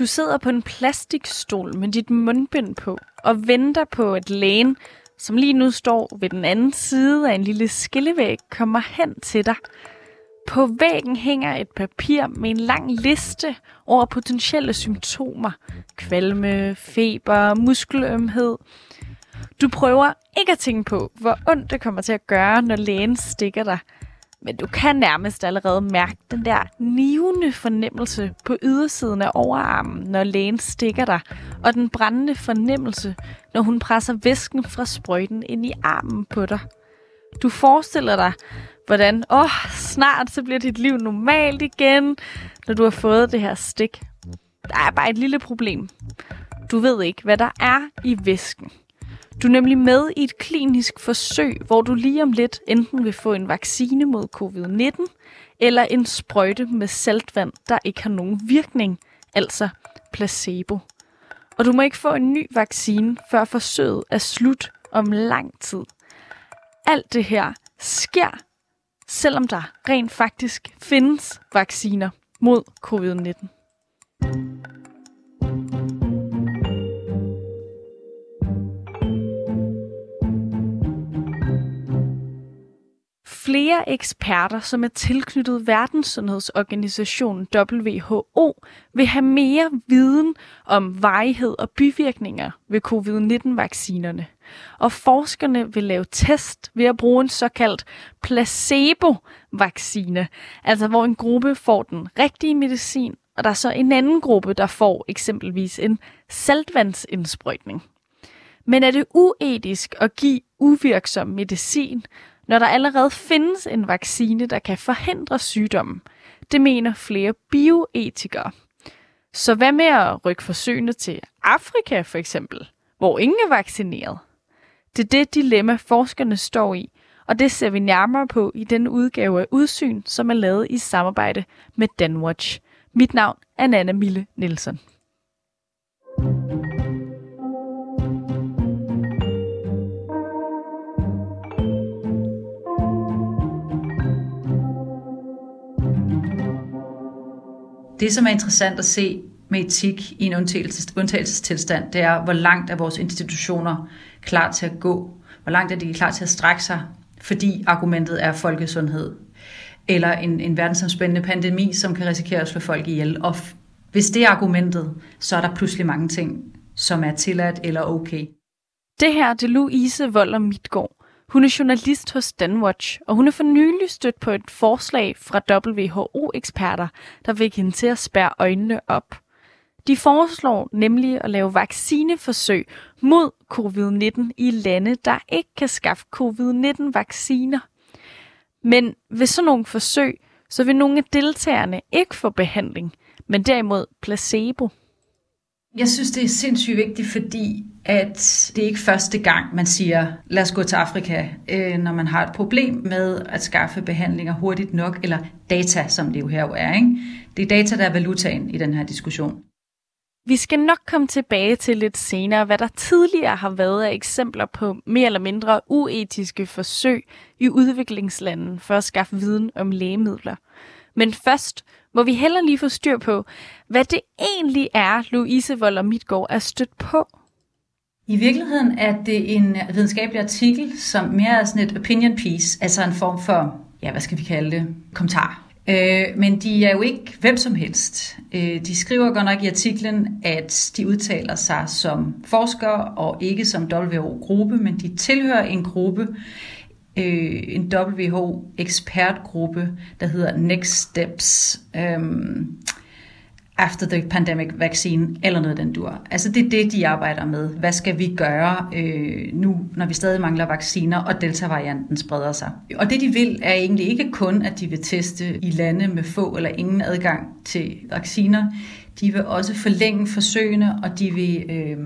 Du sidder på en plastikstol med dit mundbind på og venter på, at lægen, som lige nu står ved den anden side af en lille skillevæg, kommer hen til dig. På væggen hænger et papir med en lang liste over potentielle symptomer. Kvalme, feber, muskelømhed. Du prøver ikke at tænke på, hvor ondt det kommer til at gøre, når lægen stikker dig – men du kan nærmest allerede mærke den der nivende fornemmelse på ydersiden af overarmen, når lægen stikker dig, og den brændende fornemmelse, når hun presser væsken fra sprøjten ind i armen på dig. Du forestiller dig, hvordan, åh, oh, snart så bliver dit liv normalt igen, når du har fået det her stik. Der er bare et lille problem. Du ved ikke, hvad der er i væsken. Du er nemlig med i et klinisk forsøg, hvor du lige om lidt enten vil få en vaccine mod covid-19, eller en sprøjte med saltvand, der ikke har nogen virkning, altså placebo. Og du må ikke få en ny vaccine, før forsøget er slut om lang tid. Alt det her sker, selvom der rent faktisk findes vacciner mod covid-19. Flere eksperter, som er tilknyttet Verdenssundhedsorganisationen WHO, vil have mere viden om varighed og bivirkninger ved covid-19-vaccinerne. Og forskerne vil lave test ved at bruge en såkaldt placebo-vaccine, altså hvor en gruppe får den rigtige medicin, og der er så en anden gruppe, der får eksempelvis en saltvandsindsprøjtning. Men er det uetisk at give uvirksom medicin, når der allerede findes en vaccine, der kan forhindre sygdommen. Det mener flere bioetikere. Så hvad med at rykke forsøgene til Afrika for eksempel, hvor ingen er vaccineret? Det er det dilemma, forskerne står i, og det ser vi nærmere på i den udgave af Udsyn, som er lavet i samarbejde med Danwatch. Mit navn er Nana Mille Nielsen. Det, som er interessant at se med etik i en undtagelsestilstand, det er, hvor langt er vores institutioner klar til at gå? Hvor langt er de klar til at strække sig, fordi argumentet er folkesundhed? Eller en, en verdensomspændende pandemi, som kan risikere at slå folk ihjel. Og hvis det er argumentet, så er der pludselig mange ting, som er tilladt eller okay. Det her det er Louise Volder Midtgaard. Hun er journalist hos Danwatch, og hun er for nylig stødt på et forslag fra WHO-eksperter, der fik hende til at spærre øjnene op. De foreslår nemlig at lave vaccineforsøg mod covid-19 i lande, der ikke kan skaffe covid-19-vacciner. Men ved sådan nogle forsøg, så vil nogle af deltagerne ikke få behandling, men derimod placebo. Jeg synes, det er sindssygt vigtigt, fordi at det er ikke første gang, man siger, lad os gå til Afrika, øh, når man har et problem med at skaffe behandlinger hurtigt nok, eller data, som det jo her er. Ikke? Det er data, der er valutaen i den her diskussion. Vi skal nok komme tilbage til lidt senere, hvad der tidligere har været af eksempler på mere eller mindre uetiske forsøg i udviklingslanden for at skaffe viden om lægemidler. Men først må vi heller lige få styr på, hvad det egentlig er, Louise Volder Midtgaard er stødt på. I virkeligheden er det en videnskabelig artikel, som mere er sådan et opinion piece, altså en form for, ja, hvad skal vi kalde det, kommentar. Øh, men de er jo ikke hvem som helst. Øh, de skriver godt nok i artiklen, at de udtaler sig som forskere og ikke som WHO-gruppe, men de tilhører en gruppe, øh, en WHO-ekspertgruppe, der hedder Next Steps. Øh, after the pandemic vaccine, eller noget den dur. Altså det er det, de arbejder med. Hvad skal vi gøre øh, nu, når vi stadig mangler vacciner, og delta-varianten spreder sig? Og det de vil, er egentlig ikke kun, at de vil teste i lande med få eller ingen adgang til vacciner. De vil også forlænge forsøgene, og de vil øh,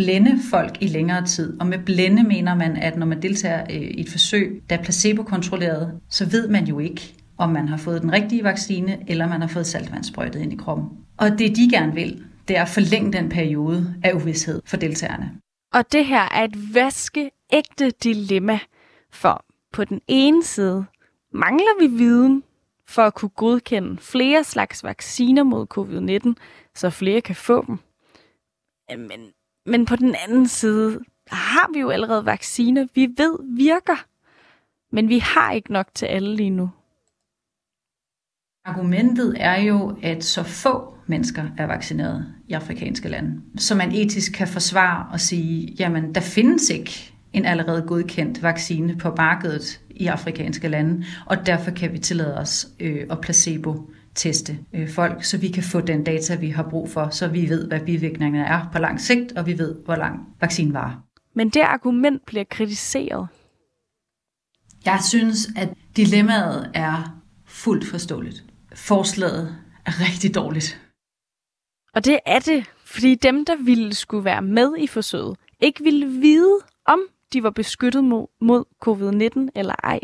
blænde folk i længere tid. Og med blænde mener man, at når man deltager øh, i et forsøg, der er placebo-kontrolleret, så ved man jo ikke, om man har fået den rigtige vaccine, eller man har fået saltvandssprøjtet ind i kroppen. Og det de gerne vil, det er at forlænge den periode af uvidshed for deltagerne. Og det her er et vaskeægte dilemma, for på den ene side mangler vi viden for at kunne godkende flere slags vacciner mod covid-19, så flere kan få dem. Men, men på den anden side har vi jo allerede vacciner, vi ved virker. Men vi har ikke nok til alle lige nu. Argumentet er jo, at så få mennesker er vaccineret i afrikanske lande, så man etisk kan forsvare og sige, jamen der findes ikke en allerede godkendt vaccine på markedet i afrikanske lande, og derfor kan vi tillade os øh, at placebo-teste øh, folk, så vi kan få den data, vi har brug for, så vi ved, hvad bivirkningerne er på lang sigt, og vi ved, hvor lang vaccinen var. Men det argument bliver kritiseret. Jeg synes, at dilemmaet er fuldt forståeligt. Forslaget er rigtig dårligt. Og det er det, fordi dem, der ville skulle være med i forsøget, ikke ville vide, om de var beskyttet mod, mod covid-19 eller ej.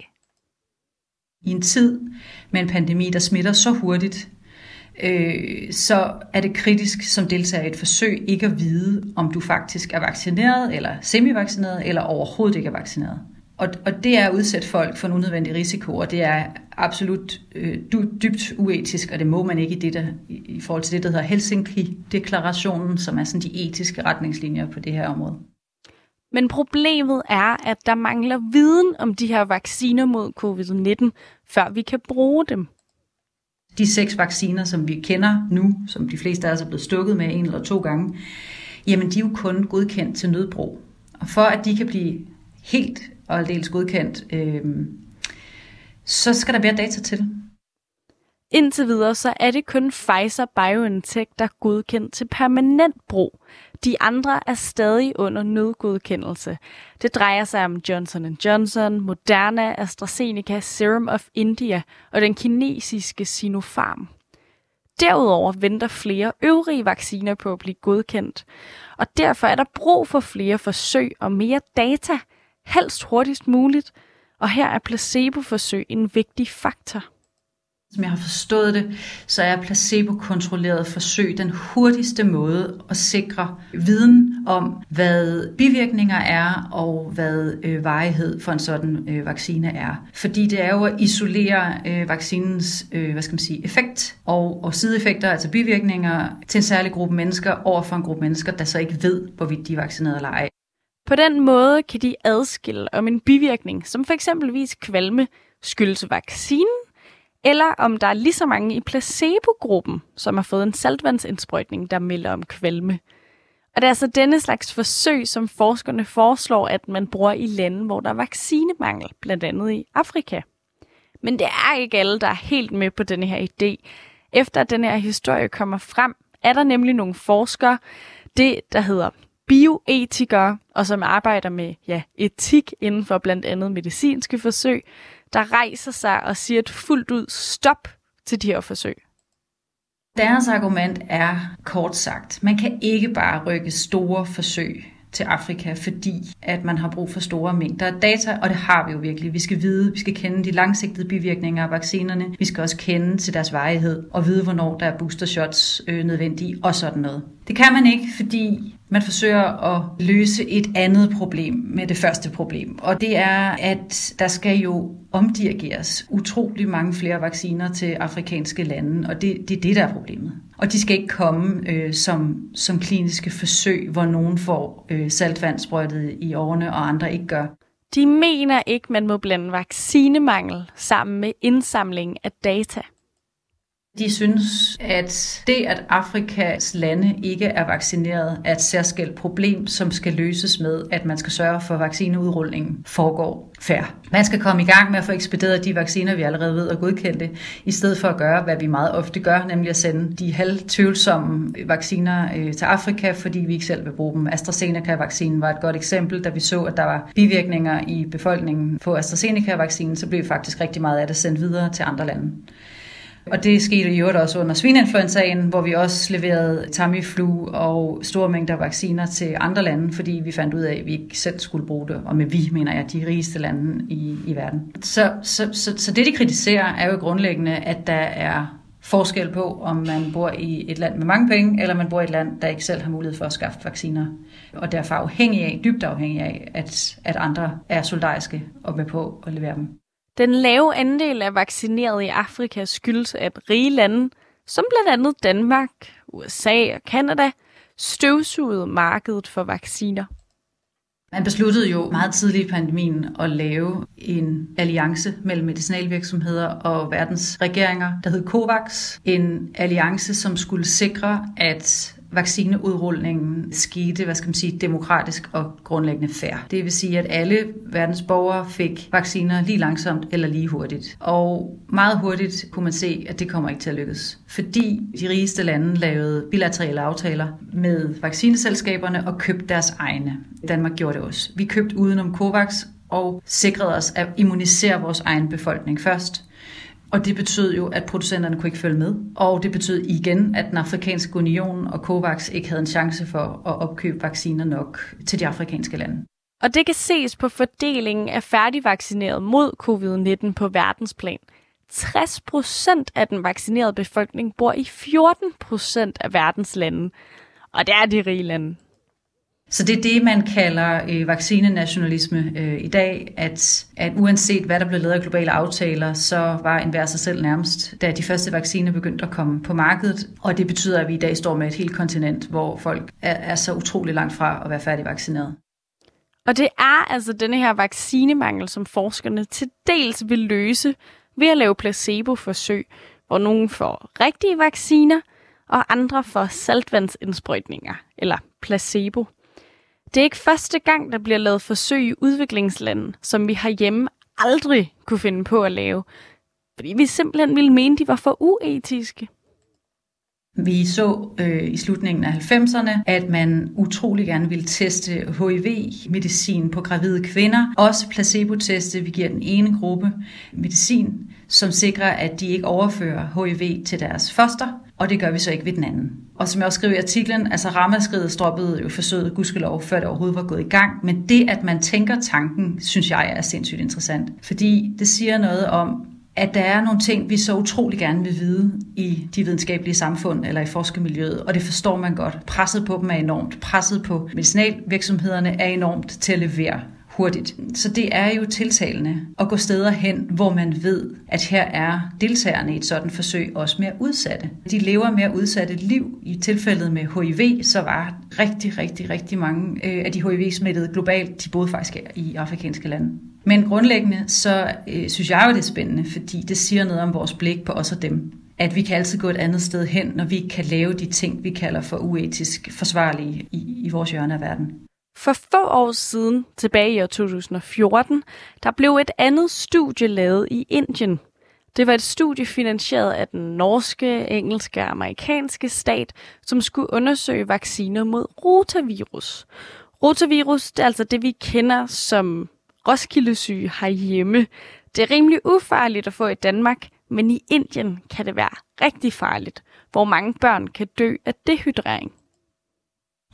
I en tid med en pandemi, der smitter så hurtigt, øh, så er det kritisk som deltager i et forsøg ikke at vide, om du faktisk er vaccineret eller semivaccineret eller overhovedet ikke er vaccineret. Og, og det er at udsætte folk for en unødvendig risiko, og det er absolut øh, dybt uetisk, og det må man ikke i, det der, i forhold til det, der hedder Helsinki-deklarationen, som er sådan de etiske retningslinjer på det her område. Men problemet er, at der mangler viden om de her vacciner mod covid-19, før vi kan bruge dem. De seks vacciner, som vi kender nu, som de fleste af os er blevet stukket med en eller to gange, jamen de er jo kun godkendt til nødbrug. Og for at de kan blive helt og aldeles godkendt, øh, så skal der mere data til. Indtil videre så er det kun Pfizer-BioNTech, der er godkendt til permanent brug. De andre er stadig under nødgodkendelse. Det drejer sig om Johnson Johnson, Moderna, AstraZeneca, Serum of India og den kinesiske Sinopharm. Derudover venter flere øvrige vacciner på at blive godkendt, og derfor er der brug for flere forsøg og mere data, helst hurtigst muligt, og her er placeboforsøg en vigtig faktor. Som jeg har forstået det, så er placebo-kontrolleret forsøg den hurtigste måde at sikre viden om, hvad bivirkninger er, og hvad øh, varighed for en sådan øh, vaccine er. Fordi det er jo at isolere øh, vaccinens øh, hvad skal man sige, effekt og, og sideeffekter, altså bivirkninger, til en særlig gruppe mennesker over for en gruppe mennesker, der så ikke ved, hvorvidt de er vaccineret eller ej. På den måde kan de adskille om en bivirkning, som for kvalme, skyldes vaccinen, eller om der er lige så mange i placebo-gruppen, som har fået en saltvandsindsprøjtning, der melder om kvalme. Og det er altså denne slags forsøg, som forskerne foreslår, at man bruger i lande, hvor der er vaccinemangel, blandt andet i Afrika. Men det er ikke alle, der er helt med på denne her idé. Efter at den her historie kommer frem, er der nemlig nogle forskere, det der hedder bioetikere, og som arbejder med ja, etik inden for blandt andet medicinske forsøg, der rejser sig og siger et fuldt ud stop til de her forsøg. Deres argument er kort sagt, man kan ikke bare rykke store forsøg til Afrika, fordi at man har brug for store mængder data, og det har vi jo virkelig. Vi skal vide, vi skal kende de langsigtede bivirkninger af vaccinerne, vi skal også kende til deres varighed, og vide, hvornår der er booster shots øh, nødvendige, og sådan noget. Det kan man ikke, fordi man forsøger at løse et andet problem med det første problem. Og det er, at der skal jo omdirigeres utrolig mange flere vacciner til afrikanske lande, og det, det er det, der er problemet. Og de skal ikke komme øh, som, som kliniske forsøg, hvor nogen får øh, saltvand sprøjtet i årene, og andre ikke gør. De mener ikke, man må blande vaccinemangel sammen med indsamling af data. De synes, at det, at Afrikas lande ikke er vaccineret, er et særskilt problem, som skal løses med, at man skal sørge for, at vaccineudrulningen foregår fair. Man skal komme i gang med at få ekspederet de vacciner, vi allerede ved og godkendte, i stedet for at gøre, hvad vi meget ofte gør, nemlig at sende de halvtvivlsomme vacciner øh, til Afrika, fordi vi ikke selv vil bruge dem. AstraZeneca-vaccinen var et godt eksempel, da vi så, at der var bivirkninger i befolkningen på AstraZeneca-vaccinen, så blev faktisk rigtig meget af det sendt videre til andre lande. Og det skete i øvrigt også under svineinfluenzaen, hvor vi også leverede Tamiflu og store mængder vacciner til andre lande, fordi vi fandt ud af, at vi ikke selv skulle bruge det. Og med vi mener jeg de rigeste lande i, i verden. Så, så, så, så det, de kritiserer, er jo grundlæggende, at der er forskel på, om man bor i et land med mange penge, eller man bor i et land, der ikke selv har mulighed for at skaffe vacciner. Og derfor afhængig af, dybt afhængig af, at, at andre er soldatiske og med på at levere dem. Den lave andel af vaccinerede i Afrika skyldes, at rige lande, som blandt andet Danmark, USA og Kanada støvsugede markedet for vacciner. Man besluttede jo meget tidligt i pandemien at lave en alliance mellem medicinalvirksomheder og verdens regeringer, der hed COVAX. En alliance, som skulle sikre, at vaccineudrulningen skete, hvad skal man sige, demokratisk og grundlæggende fair. Det vil sige, at alle verdens borgere fik vacciner lige langsomt eller lige hurtigt. Og meget hurtigt kunne man se, at det kommer ikke til at lykkes. Fordi de rigeste lande lavede bilaterale aftaler med vaccineselskaberne og købte deres egne. Danmark gjorde det også. Vi købte udenom COVAX og sikrede os at immunisere vores egen befolkning først. Og det betød jo, at producenterne kunne ikke følge med. Og det betød igen, at den afrikanske union og COVAX ikke havde en chance for at opkøbe vacciner nok til de afrikanske lande. Og det kan ses på fordelingen af færdigvaccineret mod covid-19 på verdensplan. 60 procent af den vaccinerede befolkning bor i 14 procent af verdens lande. Og det er de rige lande. Så det er det, man kalder øh, vaccinenationalisme øh, i dag, at, at uanset hvad der blev lavet af globale aftaler, så var enhver sig selv nærmest, da de første vacciner begyndte at komme på markedet. Og det betyder, at vi i dag står med et helt kontinent, hvor folk er, er så utrolig langt fra at være færdigvaccineret. Og det er altså denne her vaccinemangel, som forskerne til dels vil løse ved at lave placeboforsøg, hvor nogen får rigtige vacciner, og andre får saltvandsindsprøjtninger, eller placebo. Det er ikke første gang, der bliver lavet forsøg i udviklingslande, som vi herhjemme aldrig kunne finde på at lave, fordi vi simpelthen ville mene, de var for uetiske. Vi så øh, i slutningen af 90'erne, at man utrolig gerne ville teste HIV-medicin på gravide kvinder. Også placebo-teste. Vi giver den ene gruppe medicin, som sikrer, at de ikke overfører HIV til deres foster, og det gør vi så ikke ved den anden. Og som jeg også skriver i artiklen, altså ramaskridet stoppede jo forsøget gudskelov, før det overhovedet var gået i gang. Men det, at man tænker tanken, synes jeg er sindssygt interessant. Fordi det siger noget om, at der er nogle ting, vi så utrolig gerne vil vide i de videnskabelige samfund eller i forskermiljøet, og det forstår man godt. Presset på dem er enormt. Presset på medicinalvirksomhederne er enormt til at levere hurtigt. Så det er jo tiltalende at gå steder hen, hvor man ved, at her er deltagerne i et sådan forsøg også mere udsatte. De lever mere udsatte liv. I tilfældet med HIV, så var rigtig, rigtig, rigtig mange øh, af de HIV-smittede globalt, de boede faktisk i afrikanske lande. Men grundlæggende, så øh, synes jeg jo, det er spændende, fordi det siger noget om vores blik på os og dem. At vi kan altid gå et andet sted hen, når vi kan lave de ting, vi kalder for uetisk forsvarlige i, i vores hjørne af verden. For få år siden, tilbage i år 2014, der blev et andet studie lavet i Indien. Det var et studie finansieret af den norske, engelske og amerikanske stat, som skulle undersøge vacciner mod rotavirus. Rotavirus, det er altså det, vi kender som Roskildesyge herhjemme. Det er rimelig ufarligt at få i Danmark, men i Indien kan det være rigtig farligt, hvor mange børn kan dø af dehydrering.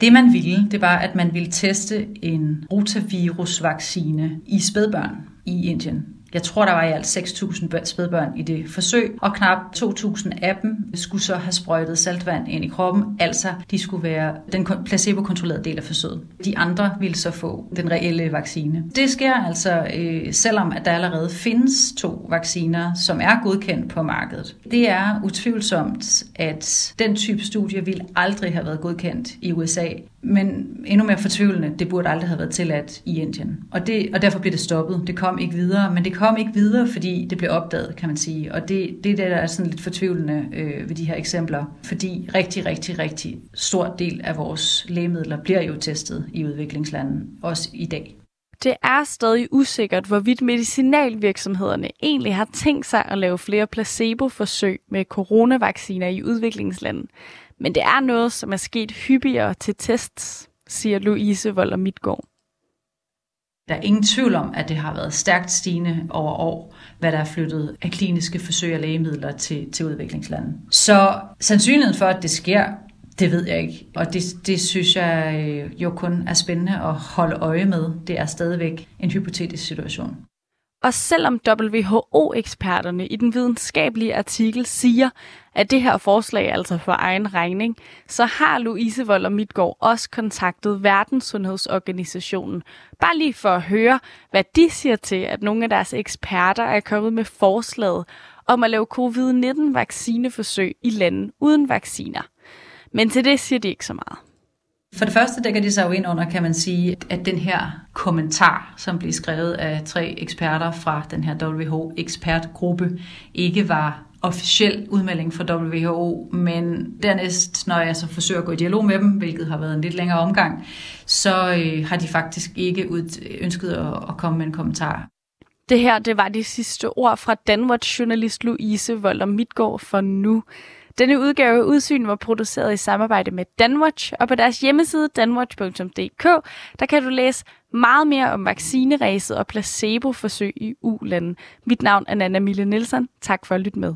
Det man ville, det var, at man ville teste en rotavirusvaccine i spædbørn i Indien. Jeg tror, der var i alt 6.000 spædbørn i det forsøg, og knap 2.000 af dem skulle så have sprøjtet saltvand ind i kroppen, altså de skulle være den placebo-kontrollerede del af forsøget. De andre ville så få den reelle vaccine. Det sker altså, øh, selvom at der allerede findes to vacciner, som er godkendt på markedet. Det er utvivlsomt, at den type studie ville aldrig have været godkendt i USA, men endnu mere fortvivlende, det burde aldrig have været tilladt i Indien. Og, det, og derfor blev det stoppet. Det kom ikke videre, men det kom ikke videre, fordi det blev opdaget, kan man sige. Og det, det der er sådan lidt fortvivlende øh, ved de her eksempler, fordi rigtig, rigtig, rigtig stor del af vores lægemidler bliver jo testet i udviklingslandene, også i dag. Det er stadig usikkert, hvorvidt medicinalvirksomhederne egentlig har tænkt sig at lave flere placebo-forsøg med coronavacciner i udviklingslande. Men det er noget, som er sket hyppigere til tests, siger Louise Volder Midtgaard. Der er ingen tvivl om, at det har været stærkt stigende over år, hvad der er flyttet af kliniske forsøg og lægemidler til, til udviklingslande. Så sandsynligheden for, at det sker, det ved jeg ikke. Og det, det synes jeg øh, jo kun er spændende at holde øje med. Det er stadigvæk en hypotetisk situation. Og selvom WHO-eksperterne i den videnskabelige artikel siger, at det her forslag er altså for egen regning, så har Louise Vold og Midtgaard også kontaktet Verdenssundhedsorganisationen, bare lige for at høre, hvad de siger til, at nogle af deres eksperter er kommet med forslaget om at lave covid-19-vaccineforsøg i lande uden vacciner. Men til det siger de ikke så meget. For det første dækker de sig jo ind under, kan man sige, at den her kommentar, som blev skrevet af tre eksperter fra den her WHO-ekspertgruppe, ikke var officiel udmelding fra WHO, men dernæst, når jeg så forsøger at gå i dialog med dem, hvilket har været en lidt længere omgang, så øh, har de faktisk ikke ud, ønsket at, at komme med en kommentar. Det her, det var de sidste ord fra Danwatch-journalist Louise Volder Midtgaard for nu. Denne udgave af Udsyn var produceret i samarbejde med Danwatch, og på deres hjemmeside danwatch.dk, der kan du læse meget mere om vaccineræset og placeboforsøg i u -landen. Mit navn er Nana Mille Nielsen. Tak for at lytte med.